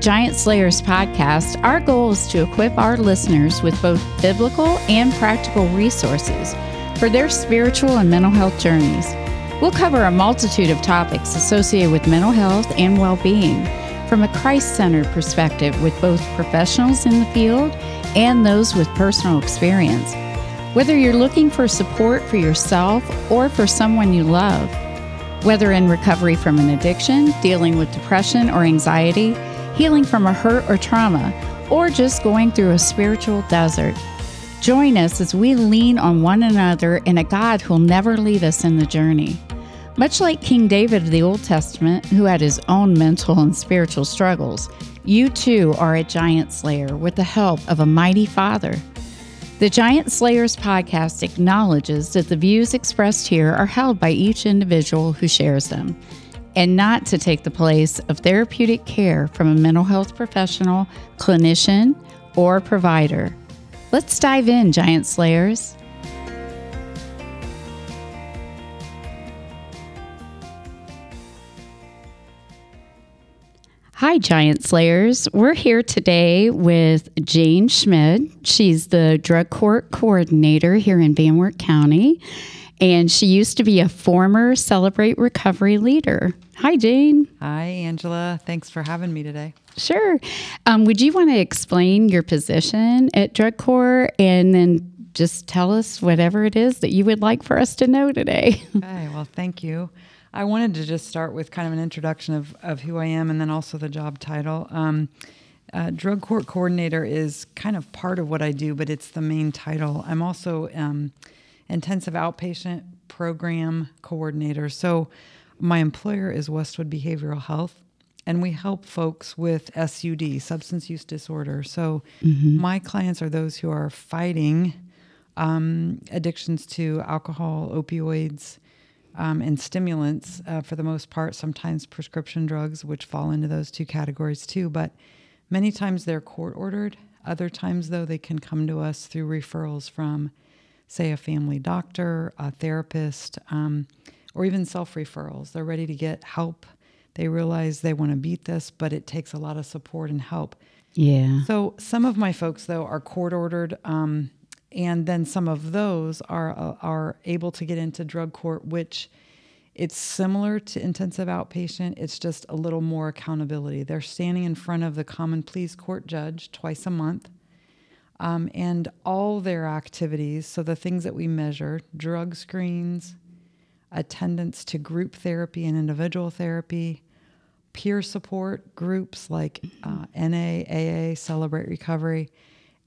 Giant Slayers podcast, our goal is to equip our listeners with both biblical and practical resources for their spiritual and mental health journeys. We'll cover a multitude of topics associated with mental health and well being from a Christ centered perspective with both professionals in the field and those with personal experience. Whether you're looking for support for yourself or for someone you love, whether in recovery from an addiction, dealing with depression or anxiety, healing from a hurt or trauma, or just going through a spiritual desert. Join us as we lean on one another and a God who'll never leave us in the journey. Much like King David of the Old Testament, who had his own mental and spiritual struggles, you too are a giant slayer with the help of a mighty Father. The Giant Slayers podcast acknowledges that the views expressed here are held by each individual who shares them, and not to take the place of therapeutic care from a mental health professional, clinician, or provider. Let's dive in, Giant Slayers. Hi, Giant Slayers. We're here today with Jane Schmid. She's the drug court coordinator here in Van Wert County, and she used to be a former Celebrate Recovery leader. Hi, Jane. Hi, Angela. Thanks for having me today. Sure. Um, would you want to explain your position at drug court and then just tell us whatever it is that you would like for us to know today? Okay, well, thank you. I wanted to just start with kind of an introduction of, of who I am and then also the job title. Um, uh, drug court coordinator is kind of part of what I do, but it's the main title. I'm also um, intensive outpatient program coordinator. So my employer is Westwood Behavioral Health, and we help folks with SUD, substance use disorder. So mm-hmm. my clients are those who are fighting um, addictions to alcohol, opioids, um, and stimulants uh, for the most part, sometimes prescription drugs, which fall into those two categories too. But many times they're court ordered. Other times, though, they can come to us through referrals from, say, a family doctor, a therapist, um, or even self referrals. They're ready to get help. They realize they want to beat this, but it takes a lot of support and help. Yeah. So some of my folks, though, are court ordered. Um, and then some of those are uh, are able to get into drug court which it's similar to intensive outpatient it's just a little more accountability they're standing in front of the common pleas court judge twice a month um, and all their activities so the things that we measure drug screens attendance to group therapy and individual therapy peer support groups like uh, na aa celebrate recovery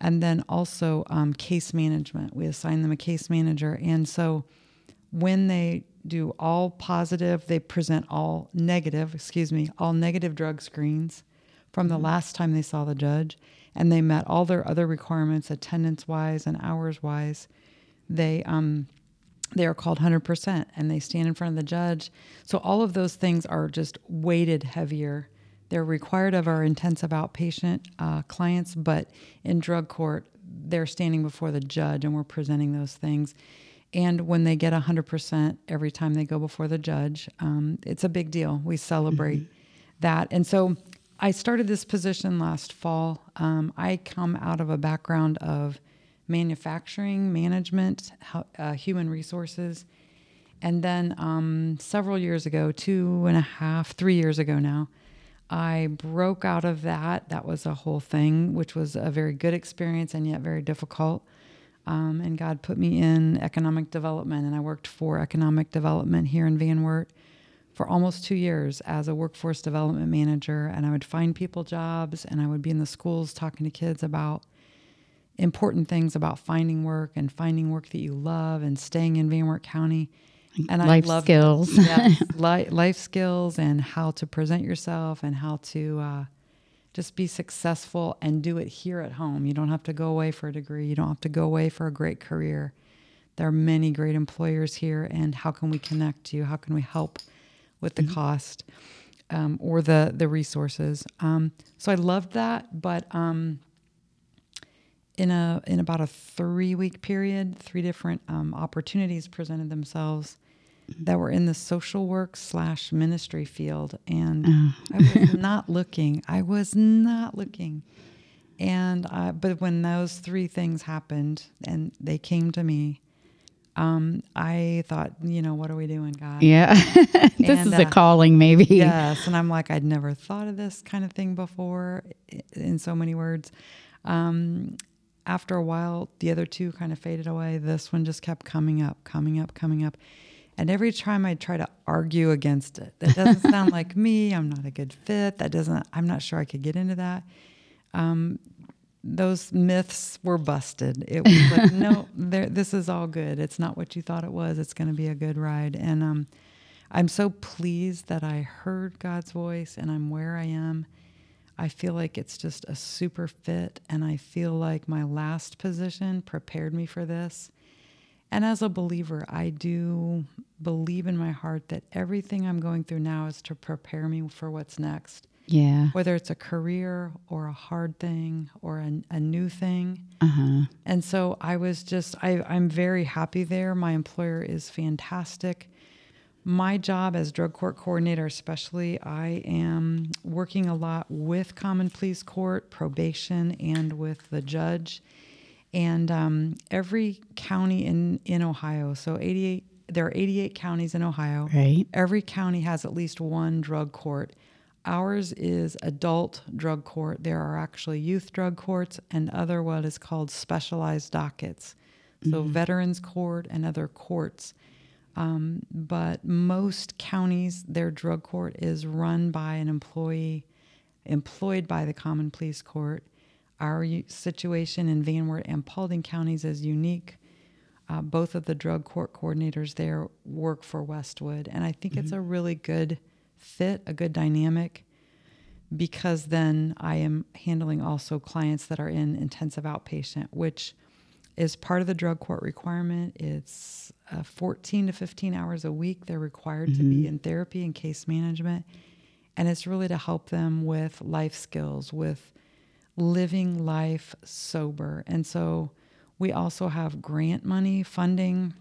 and then also um, case management. We assign them a case manager. And so when they do all positive, they present all negative, excuse me, all negative drug screens from the mm-hmm. last time they saw the judge, and they met all their other requirements, attendance wise and hours wise. They, um, they are called 100% and they stand in front of the judge. So all of those things are just weighted heavier they're required of our intensive outpatient uh, clients, but in drug court, they're standing before the judge and we're presenting those things. And when they get 100% every time they go before the judge, um, it's a big deal. We celebrate mm-hmm. that. And so I started this position last fall. Um, I come out of a background of manufacturing, management, uh, human resources. And then um, several years ago, two and a half, three years ago now, I broke out of that. That was a whole thing, which was a very good experience and yet very difficult. Um, and God put me in economic development, and I worked for economic development here in Van Wert for almost two years as a workforce development manager. And I would find people jobs, and I would be in the schools talking to kids about important things about finding work and finding work that you love and staying in Van Wert County and life I love skills. yes, li- life skills and how to present yourself and how to uh, just be successful and do it here at home. You don't have to go away for a degree. You don't have to go away for a great career. There are many great employers here, and how can we connect you? How can we help with the mm-hmm. cost um, or the the resources? Um, so I loved that, but um, in a in about a three week period, three different um, opportunities presented themselves that were in the social work slash ministry field. And I was not looking. I was not looking. And uh, but when those three things happened and they came to me, um, I thought, you know, what are we doing, God? Yeah. this And, is a uh, calling, maybe. Yes, and I'm like, I'd never thought of this kind of thing before, in so many words. Um, after a while, the other two kind of faded away. This one just kept coming up, coming up, coming up. And every time I try to argue against it, that doesn't sound like me. I'm not a good fit. That doesn't. I'm not sure I could get into that. Um, those myths were busted. It was like, no, this is all good. It's not what you thought it was. It's going to be a good ride. And um, I'm so pleased that I heard God's voice and I'm where I am. I feel like it's just a super fit, and I feel like my last position prepared me for this. And as a believer, I do believe in my heart that everything I'm going through now is to prepare me for what's next Yeah. whether it's a career or a hard thing or a, a new thing. Uh-huh. And so I was just, I, I'm very happy there. My employer is fantastic. My job as drug court coordinator, especially, I am working a lot with Common Pleas Court, probation, and with the judge. And um, every county in, in Ohio, so 88, there are 88 counties in Ohio. Right. Every county has at least one drug court. Ours is adult drug court. There are actually youth drug courts and other what is called specialized dockets. So veterans court and other courts. Um, but most counties, their drug court is run by an employee employed by the Common Pleas Court. Our u- situation in Van Wert and Paulding counties is unique. Uh, both of the drug court coordinators there work for Westwood, and I think it's a really good fit, a good dynamic, because then I am handling also clients that are in intensive outpatient, which is part of the drug court requirement. It's uh, 14 to 15 hours a week they're required to be in therapy and case management, and it's really to help them with life skills, with living life sober, and so we also have grant money funding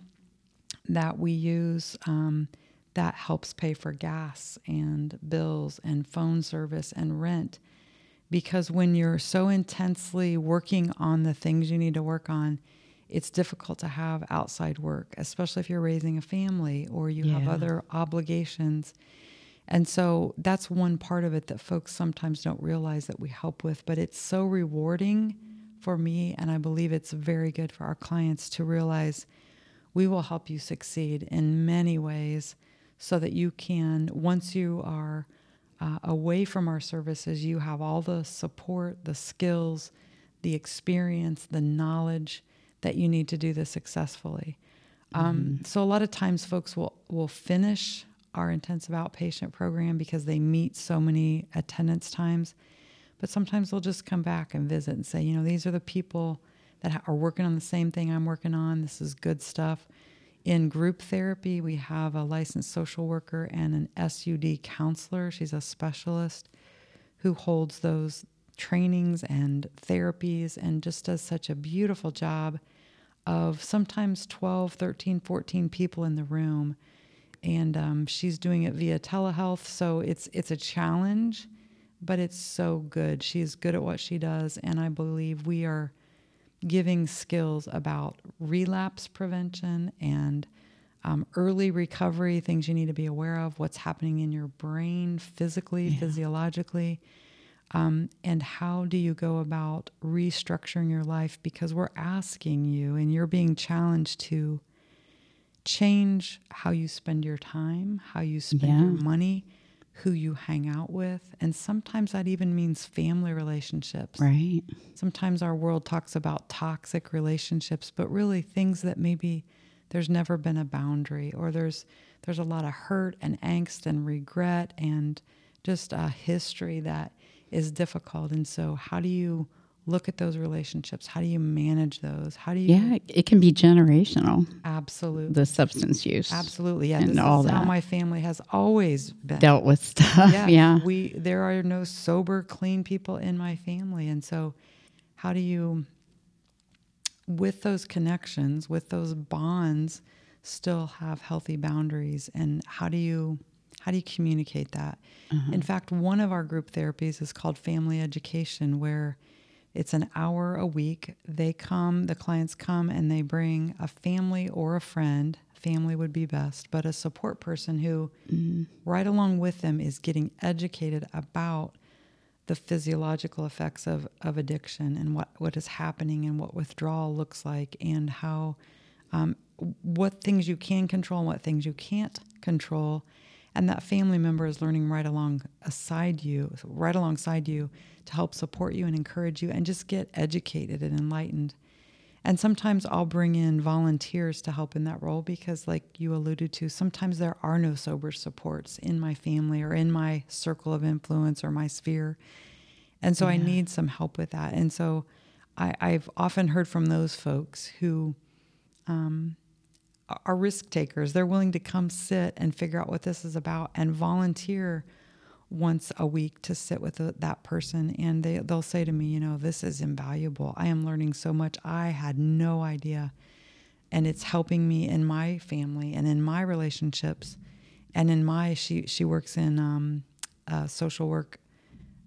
that we use um, that helps pay for gas and bills and phone service and rent. Because when you're so intensely working on the things you need to work on, it's difficult to have outside work, especially if you're raising a family or you have other obligations. And so that's one part of it that folks sometimes don't realize that we help with, but it's so rewarding for me. And I believe it's very good for our clients to realize we will help you succeed in many ways so that you can, once you are uh, away from our services, you have all the support, the skills, the experience, the knowledge that you need to do this successfully. Um, so a lot of times, folks will will finish our intensive outpatient program because they meet so many attendance times, but sometimes they'll just come back and visit and say, you know, these are the people that ha- are working on the same thing I'm working on. This is good stuff. In group therapy, we have a licensed social worker and an SUD counselor. She's a specialist who holds those trainings and therapies and just does such a beautiful job of sometimes 12, 13, 14 people in the room. And um, she's doing it via telehealth. So it's, it's a challenge, but it's so good. She's good at what she does. And I believe we are giving skills about relapse prevention and um, early recovery, things you need to be aware of, what's happening in your brain physically, physiologically, um, and how do you go about restructuring your life? Because we're asking you and you're being challenged to change how you spend your time, how you spend your money, who you hang out with, and sometimes that even means family relationships. Right. Sometimes our world talks about toxic relationships, but really things that maybe there's never been a boundary or there's there's a lot of hurt and angst and regret and just a history that is difficult. And so how do you look at those relationships? How do you manage those? How do you Yeah, it can be generational, absolutely the substance use. absolutely yeah and this all is how that. my family has always been Dealt with stuff. yeah, yeah. we there are no sober, clean people in my family, and so how do you, with those connections, with those bonds, still have healthy boundaries and how do you how do you communicate that uh-huh. in fact one of our group therapies is called family education where it's an hour a week. They come the clients come and they bring a family or a friend. Family would be best but a support person who right along with them is getting educated about the physiological effects of, of addiction and what, what is happening and what withdrawal looks like and how um, what things you can control and what things you can't control. And that family member is learning right along aside you right alongside you to help support you and encourage you and just get educated and enlightened and sometimes I'll bring in volunteers to help in that role because, like you alluded to, sometimes there are no sober supports in my family or in my circle of influence or my sphere. And so I need some help with that. And so I, I've often heard from those folks who um, are risk takers. They're willing to come sit and figure out what this is about and volunteer once a week to sit with a, that person and they they'll say to me, you know, this is invaluable. I am learning so much. I had no idea. And it's helping me in my family and in my relationships and in my she she works in um, social work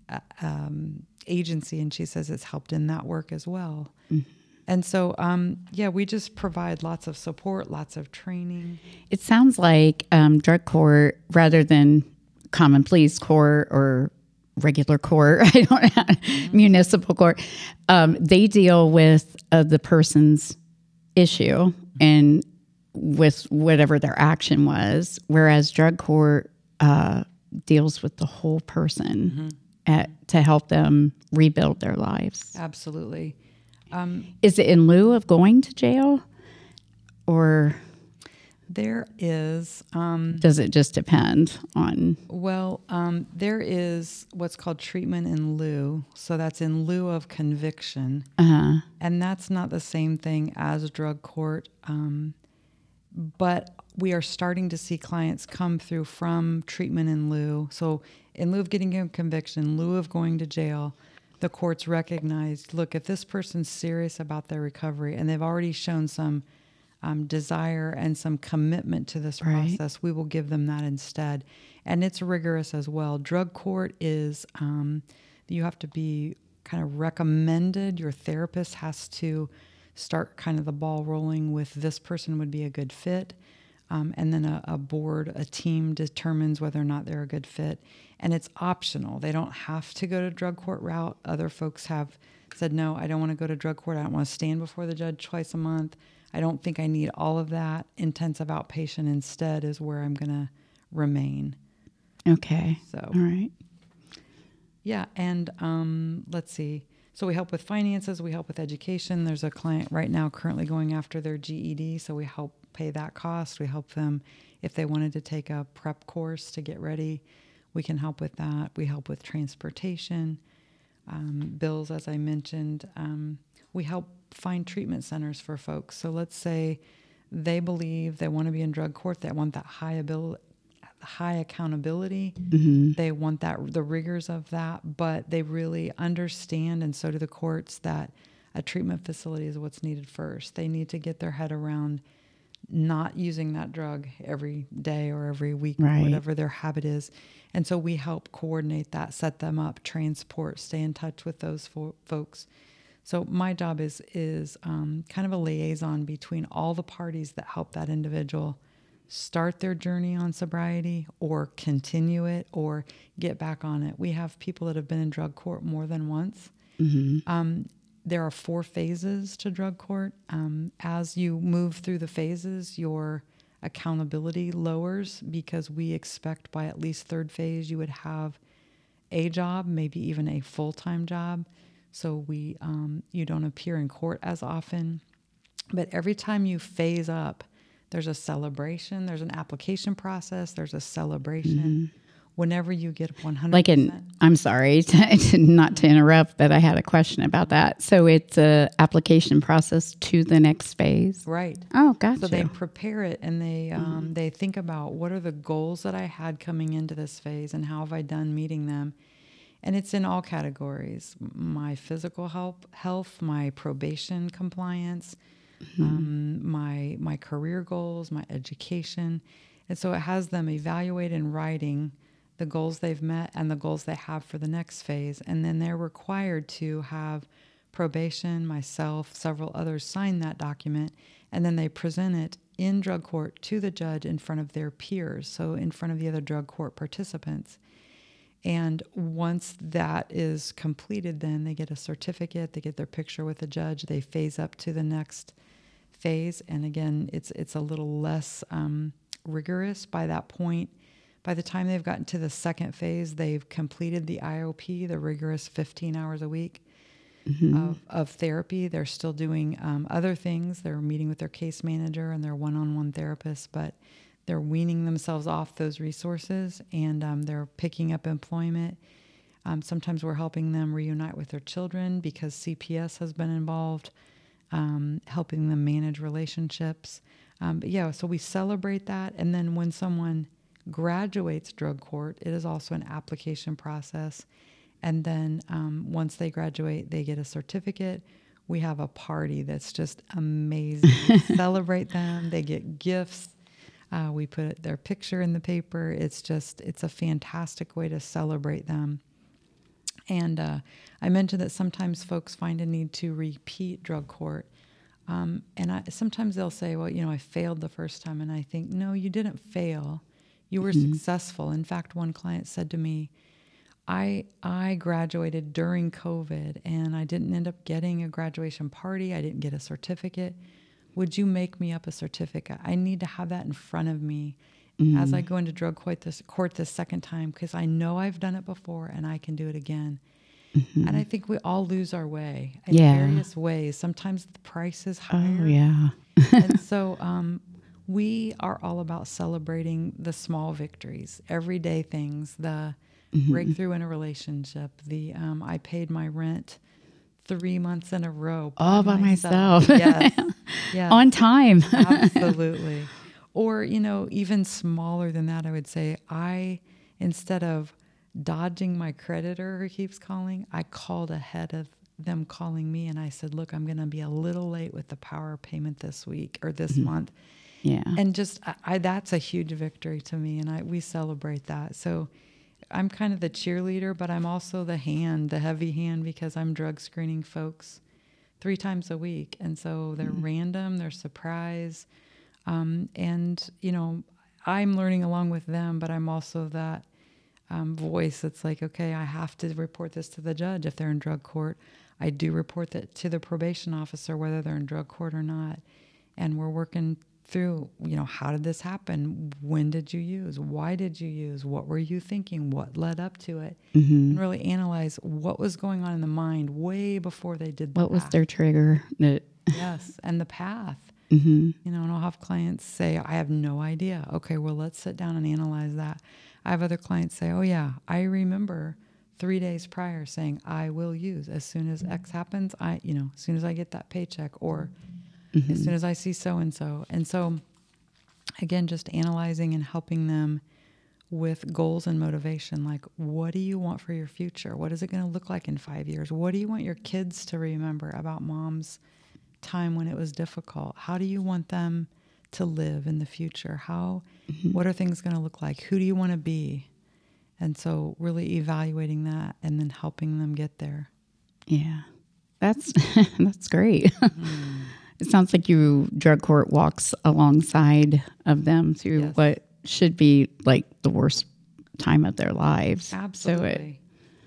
uh, um, agency and she says it's helped in that work as well. And so, um, yeah, we just provide lots of support, lots of training. It sounds like um, drug court, rather than common pleas court or regular court, I don't know, municipal court, um, they deal with uh, the person's issue and with whatever their action was, whereas drug court uh, deals with the whole person at, to help them rebuild their lives. Absolutely. Is it in lieu of going to jail, or There is, um, does it just depend on? well, um, there is what's called treatment in lieu. So that's in lieu of conviction. Uh, And that's not the same thing as drug court. Um, but we are starting to see clients come through from treatment in lieu. So, in lieu of getting a conviction, in lieu of going to jail, the courts recognized look, if this person's serious about their recovery and they've already shown some um, desire and some commitment to this Right. process, we will give them that instead. And it's rigorous as well. Drug court is, um, you have to be kind of recommended, your therapist has to start kind of the ball rolling with this person would be a good fit. Um, and then a, a board, a team determines whether or not they're a good fit. And it's optional. They don't have to go to drug court route. Other folks have said, no, I don't want to go to drug court. I don't want to stand before the judge twice a month. I don't think I need all of that. Intensive outpatient instead is where I'm going to remain. okay. So, All right. yeah, and um, let's see. So we help with finances, we help with education. There's a client right now currently going after their GED, so we help pay that cost. We help them if they wanted to take a prep course to get ready. We can help with that. We help with transportation, um, bills, as I mentioned. Um, we help find treatment centers for folks. So let's say they believe they want to be in drug court, they want that high ability, high accountability. Mm-hmm. They want that the rigors of that, but they really understand, and so do the courts, that a treatment facility is what's needed first. They need to get their head around not using that drug every day or every week, or whatever their habit is. And so we help coordinate that, set them up, transport, stay in touch with those fo- folks. So my job is is um, kind of a liaison between all the parties that help that individual start their journey on sobriety or continue it or get back on it. We have people that have been in drug court more than once. Um, there are four phases to drug court. Um, as you move through the phases, your accountability lowers because we expect by at least third phase you would have a job, maybe even a full time job. So we um, you don't appear in court as often. But every time you phase up, there's a celebration. There's an application process. There's a celebration. Whenever you get 100, Like in, I'm sorry, to, not to interrupt, but I had a question about that. So it's a application process to the next phase. right. Oh, gotcha. So they prepare it and they um, they think about what are the goals that I had coming into this phase and how have I done meeting them, and it's in all categories: my physical health, health, my probation compliance, um, my my career goals, my education, and so it has them evaluate in writing the goals they've met and the goals they have for the next phase, and then they're required to have probation, myself, several others sign that document, and then they present it in drug court to the judge in front of their peers, so in front of the other drug court participants. And once that is completed, then they get a certificate, they get their picture with the judge, they phase up to the next phase. And again, it's, it's a little less um, rigorous by that point. By the time they've gotten to the second phase, they've completed the IOP, the rigorous 15 hours a week. Mm-hmm. Of, of therapy. They're still doing um, other things. They're meeting with their case manager and their one on one therapist, but they're weaning themselves off those resources and um, they're picking up employment. Um, sometimes we're helping them reunite with their children because CPS has been involved, um, helping them manage relationships. Um, but yeah, so we celebrate that. And then when someone graduates drug court, it is also an application process. And then um, once they graduate, they get a certificate. We have a party that's just amazing. celebrate them. They get gifts uh, we put their picture in the paper. It's just, it's a fantastic way to celebrate them. And uh, I mentioned that sometimes folks find a need to repeat drug court. Um, and I, sometimes they'll say, well, you know, I failed the first time. And I think, no, you didn't fail. You were mm-hmm. successful. In fact, one client said to me, I, I graduated during COVID and I didn't end up getting a graduation party. I didn't get a certificate would you make me up a certificate? I need to have that in front of me mm. as I mm. go into drug court this, court this second time because I know I've done it before and I can do it again. Mm-hmm. And I think we all lose our way in yeah. various ways. Sometimes the price is oh, higher. Oh, yeah. and so um, we are all about celebrating the small victories, everyday things, the mm-hmm. breakthrough in a relationship, the um, I paid my rent three months in a row. All by myself. myself. yes. yes. On time. Absolutely. Or, you know, even smaller than that, I would say, I, instead of dodging my creditor who keeps calling, I called ahead of them calling me and I said, look, I'm going to be a little late with the power payment this week or this mm-hmm. month. Yeah. And just, I, I, that's a huge victory to me. And I, we celebrate that. So, I'm kind of the cheerleader, but I'm also the hand, the heavy hand, because I'm drug screening folks three times a week. And so they're mm-hmm. random, they're surprise. Um, and, you know, I'm learning along with them, but I'm also that um, voice that's like, okay, I have to report this to the judge if they're in drug court. I do report that to the probation officer, whether they're in drug court or not. And we're working through, you know, how did this happen? When did you use? Why did you use? What were you thinking? What led up to it? Mm-hmm. And really analyze what was going on in the mind way before they did the What path. was their trigger? yes, and the path. Mm-hmm. You know, and I'll have clients say, I have no idea. Okay, well, let's sit down and analyze that. I have other clients say, Oh, yeah, I remember three days prior saying, I will use as soon as X happens. I, you know, as soon as I get that paycheck or mm-hmm. As soon as I see so and so. And so, again, just analyzing and helping them with goals and motivation. Like, what do you want for your future? What is it going to look like in five years? What do you want your kids to remember about mom's time when it was difficult? How do you want them to live in the future? How, mm-hmm. what are things going to look like? Who do you want to be? And so, really evaluating that and then helping them get there. Yeah, that's that's great. Mm it sounds like you drug court walks alongside of them through yes. what should be like the worst time of their lives. Absolutely. So it,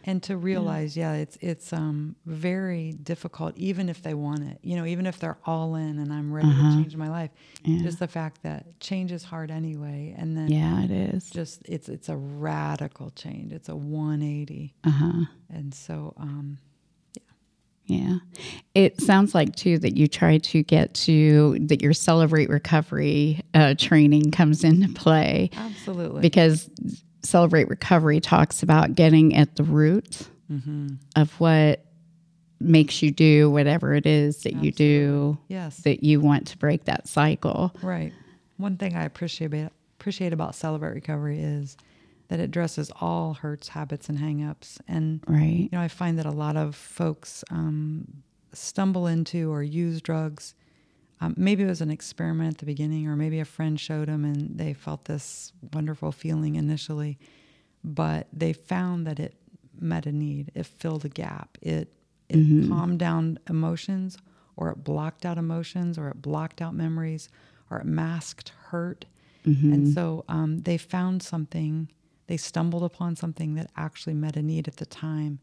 and to realize, yeah. yeah, it's it's um, very difficult, even if they want it. You know, even if they're all in and I'm ready uh-huh. to change my life. Yeah. Just the fact that change is hard anyway, and then yeah, it is. Just it's it's a radical change. It's a 180. Uh huh. And so, um, yeah. It sounds like, too, that you try to get to that your Celebrate Recovery uh, training comes into play. Absolutely. Because Celebrate Recovery talks about getting at the root mm-hmm. of what makes you do whatever it is that Absolutely. you do. Yes. That you want to break that cycle. Right. One thing I appreciate appreciate about Celebrate Recovery is that addresses all hurts, habits, and hangups. And right. you know, I find that a lot of folks um, stumble into or use drugs um, maybe it was an experiment at the beginning, or maybe a friend showed them and they felt this wonderful feeling initially, but they found that it met a need. It filled a gap. It it mm-hmm. calmed down emotions, or it blocked out emotions, or it blocked out memories, or it masked hurt. Mm-hmm. And so um, they found something. They stumbled upon something that actually met a need at the time.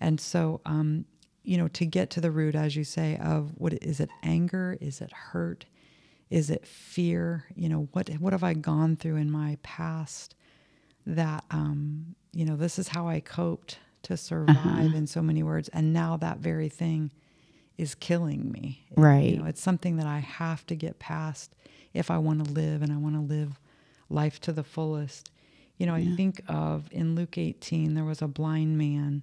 And so um, you know, to get to the root, as you say, of what is it anger? Is it hurt? Is it fear? You know, what what have I gone through in my past that um, you know, this is how I coped to survive uh-huh. in so many words. And now that very thing is killing me. Right. You know, it's something that I have to get past if I want to live and I want to live life to the fullest. You know, yeah. I think of in Luke 18, there was a blind man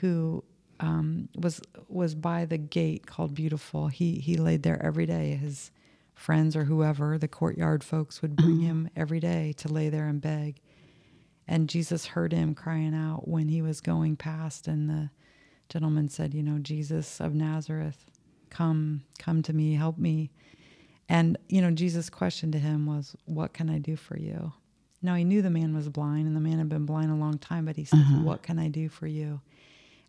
who um, was was by the gate called Beautiful. He he laid there every day. His friends or whoever, the courtyard folks, would bring mm-hmm. him every day to lay there and beg. And Jesus heard him crying out when he was going past, and the gentleman said, "You know, Jesus of Nazareth, come, come to me, help me." And you know, Jesus' question to him was, "What can I do for you?" Now he knew the man was blind, and the man had been blind a long time, but he said, uh-huh. "What can I do for you?"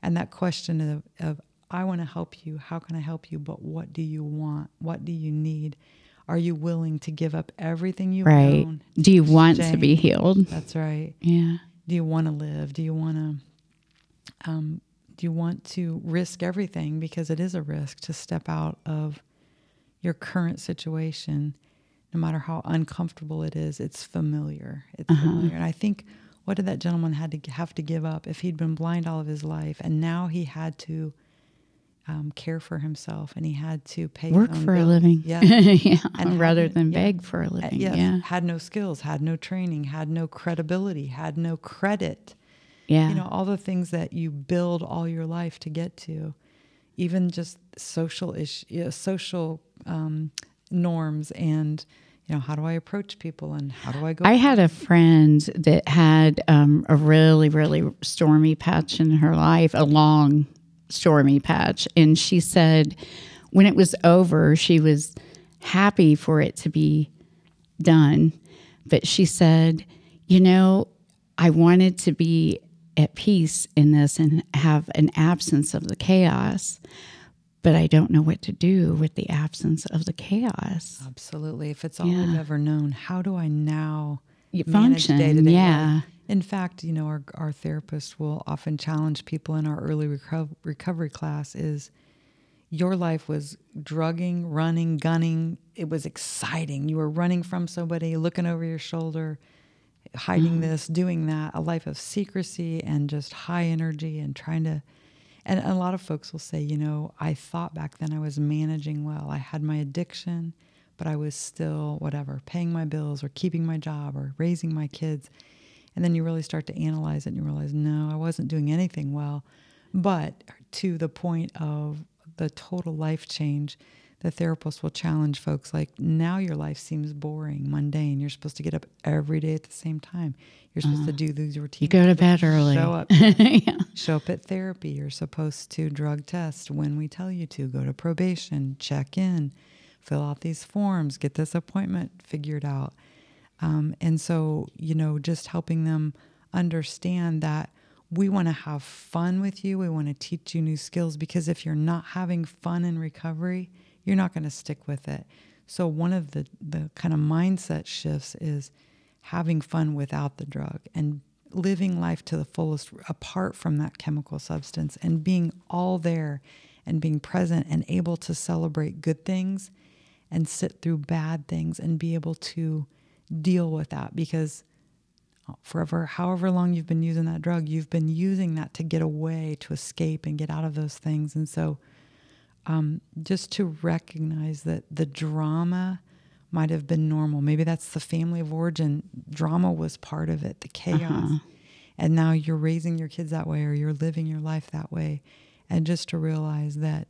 and that question of, of I want to help you. How can I help you? But what do you want? What do you need? Are you willing to give up everything you right. own? Do you want to be healed? That's right. Yeah. Do you want to live? Do you want to? Um, do you want to risk everything because it is a risk to step out of your current situation, no matter how uncomfortable it is? It's familiar. It's uh-huh. familiar, and I think what did that gentleman had to have to give up if he'd been blind all of his life and now he had to um, care for himself and he had to pay work for a living yeah, yeah. and rather than yeah. beg for a living yes. yeah had no skills had no training had no credibility had no credit yeah you know all the things that you build all your life to get to even just social ish, social um, norms and you know, how do I approach people and how do I go? I had a friend that had um, a really, really stormy patch in her life, a long stormy patch. And she said when it was over, she was happy for it to be done. But she said, you know, I wanted to be at peace in this and have an absence of the chaos but I don't know what to do with the absence of the chaos. Absolutely. If it's all yeah. I've ever known, how do I now you function? Yeah. In fact, you know, our, our therapist will often challenge people in our early reco- recovery class is your life was drugging, running, gunning. It was exciting. You were running from somebody, looking over your shoulder, hiding mm. this, doing that, a life of secrecy and just high energy and trying to – and a lot of folks will say, you know, I thought back then I was managing well. I had my addiction, but I was still whatever, paying my bills or keeping my job or raising my kids. And then you really start to analyze it and you realize, no, I wasn't doing anything well. But to the point of the total life change, the therapist will challenge folks like, now your life seems boring, mundane. You're supposed to get up every day at the same time. You're supposed uh, to uh-huh. do these routines. You go to bed early. Show up. yeah. Show up at therapy. You're supposed to drug test when we tell you to. Go to probation. Check in. Fill out these forms. Get this appointment figured out. Um, and so, you know, just helping them understand that we want to have fun with you. We want to teach you new skills because if you're not having fun in recovery, you're not going to stick with it. So one of the the kind of mindset shifts is having fun without the drug and living life to the fullest apart from that chemical substance and being all there and being present and able to celebrate good things and sit through bad things and be able to deal with that because uh, forever however long you've been using that drug you've been using that to get away to escape and get out of those things and so um, just to recognize that the drama might have been normal. Maybe that's the family of origin. Drama was part of it, the chaos. Uh-huh. And now you're raising your kids that way or you're living your life that way. And just to realize that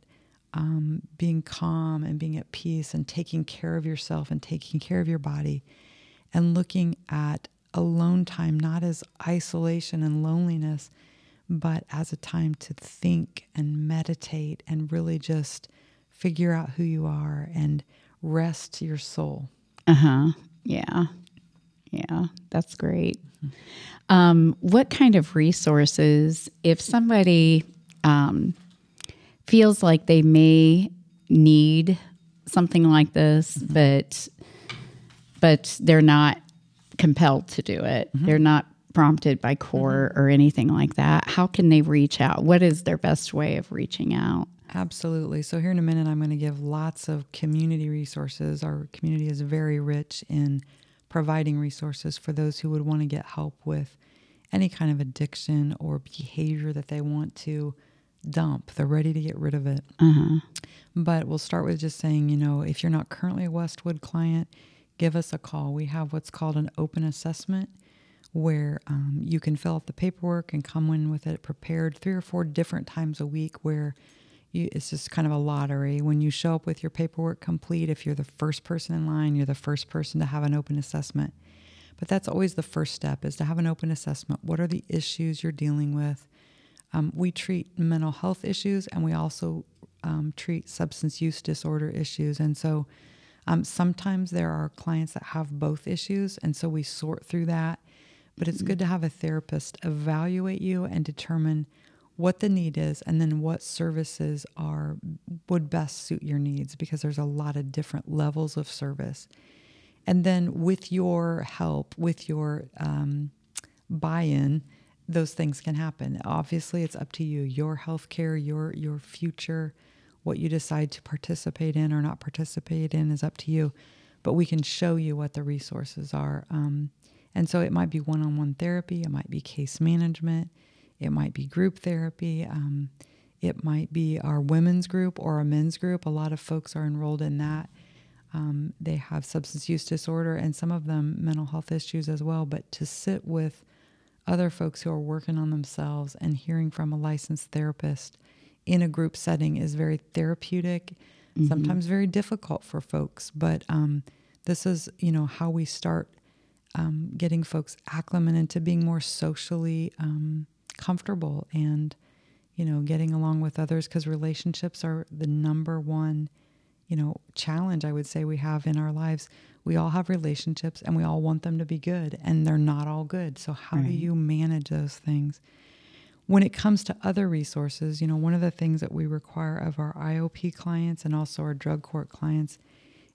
um, being calm and being at peace and taking care of yourself and taking care of your body and looking at alone time not as isolation and loneliness, but as a time to think and meditate and really just figure out who you are and rest your soul. Uh huh. Yeah. Yeah. That's great. Um, what kind of resources, if somebody um, feels like they may need something like this, mm-hmm. but but they're not compelled to do it. Mm-hmm. They're not prompted by core mm-hmm. or anything like that. How can they reach out? What is their best way of reaching out? Absolutely. So, here in a minute, I'm going to give lots of community resources. Our community is very rich in providing resources for those who would want to get help with any kind of addiction or behavior that they want to dump. They're ready to get rid of it. Uh-huh. But we'll start with just saying, you know, if you're not currently a Westwood client, give us a call. We have what's called an open assessment where um, you can fill out the paperwork and come in with it prepared three or four different times a week where you, it's just kind of a lottery. When you show up with your paperwork complete, if you're the first person in line, you're the first person to have an open assessment. But that's always the first step is to have an open assessment. What are the issues you're dealing with? Um, we treat mental health issues and we also um, treat substance use disorder issues. And so um, sometimes there are clients that have both issues, and so we sort through that. But it's mm-hmm. good to have a therapist evaluate you and determine what the need is and then what services are would best suit your needs because there's a lot of different levels of service. And then with your help with your um, buy-in those things can happen. Obviously it's up to you your health care your your future what you decide to participate in or not participate in is up to you. But we can show you what the resources are. Um, and so it might be one-on-one therapy it might be case management it might be group therapy. Um, it might be our women's group or a men's group. A lot of folks are enrolled in that. Um, they have substance use disorder and some of them mental health issues as well. But to sit with other folks who are working on themselves and hearing from a licensed therapist in a group setting is very therapeutic, mm-hmm. sometimes very difficult for folks. But um, this is, you know, how we start um, getting folks acclimated to being more socially um, comfortable and you know getting along with others because relationships are the number one you know challenge i would say we have in our lives. We all have relationships and we all want them to be good and they're not all good. So how right. do you manage those things? When it comes to other resources you know one of the things that we require of our iop clients and also our drug court clients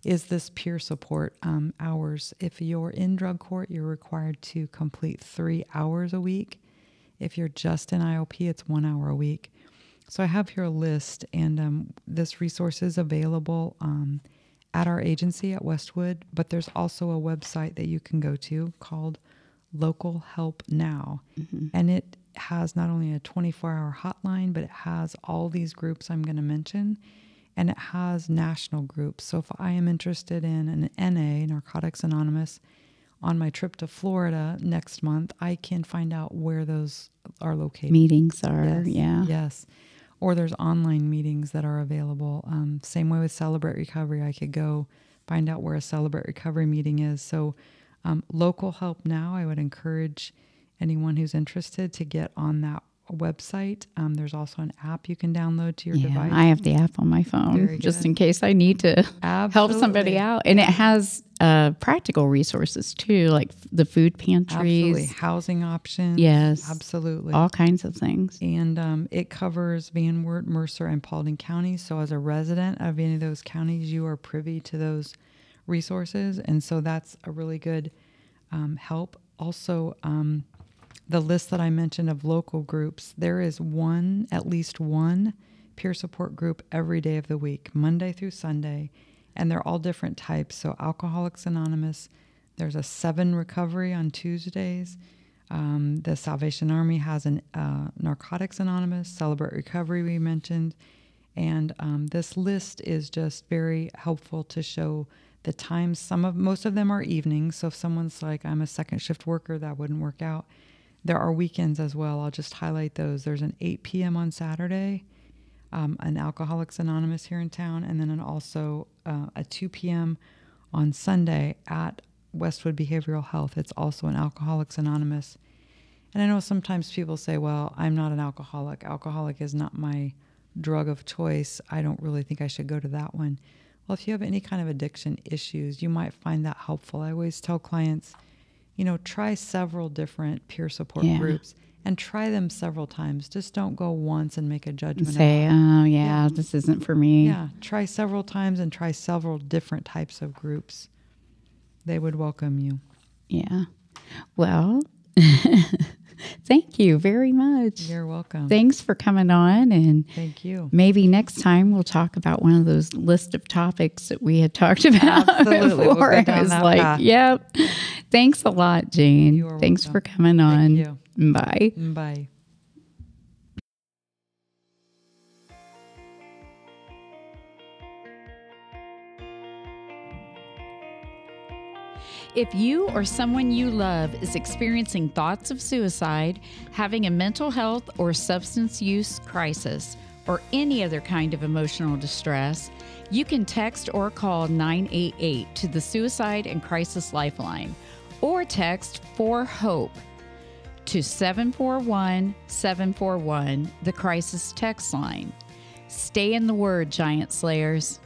is this peer support um, hours if you're in drug court you're required to complete three hours a week if you're just in IOP, it's one hour a week. So I have here a list, and um, this resource is available um, at our agency at Westwood, but there's also a website that you can go to called Local Help Now. Mm-hmm. And it has not only a 24 hour hotline, but it has all these groups I'm going to mention, and it has national groups. So if I am interested in an NA, Narcotics Anonymous, on my trip to Florida next month, I can find out where those are located. Meetings are, yes, yeah. Yes. Or there's online meetings that are available. Um, same way with Celebrate Recovery, I could go find out where a Celebrate Recovery meeting is. So, um, local help now, I would encourage anyone who's interested to get on that website. Um, there's also an app you can download to your yeah, device. I have the app on my phone just in case I need to help somebody out. And it has uh, practical resources too, like the food pantries, Absolutely. housing options. Yes, absolutely, all kinds of things. And um, it covers Van Wert, Mercer, and Paulding counties. So as a resident of any of those counties, you are privy to those resources, and so that's a really good um, help. Also. Um, the list that I mentioned of local groups, there is one, at least one peer support group every day of the week, Monday through Sunday, and they're all different types. So, Alcoholics Anonymous, there's a seven recovery on Tuesdays. Um, the Salvation Army has an uh, Narcotics Anonymous, Celebrate Recovery, we mentioned. And um, this list is just very helpful to show the times. Some of most of them are evenings. So if someone's like, I'm a second shift worker, that wouldn't work out. There are weekends as well. I'll just highlight those. There's an 8 p.m. on Saturday, um, an Alcoholics Anonymous here in town, and then an also uh, a 2 p.m. on Sunday at Westwood Behavioral Health. It's also an Alcoholics Anonymous. And I know sometimes people say, well, I'm not an alcoholic. Alcoholic is not my drug of choice, I don't really think I should go to that one. Well, if you have any kind of addiction issues, you might find that helpful. I always tell clients, you know, try several different peer support Yeah. groups and try them several times. Just don't go once and make a judgment. Say, oh, yeah, this isn't for me. Yeah, try several times and try several different types of groups. They would welcome you. Yeah. Well, thank you very much. You're welcome. Thanks for coming on. And Thank you. maybe next time we'll talk about one of those list of topics that we had talked about Absolutely. We'll before. I was like, path. yep. Thanks a lot, Jane. Thanks welcome. for coming on. you. Bye. Bye. If you or someone you love is experiencing thoughts of suicide, having a mental health or substance use crisis, or any other kind of emotional distress, you can text or call 988 to the Suicide and Crisis Lifeline or text for HOPE to 741 741, the crisis text line. Stay in the Word, Giant Slayers.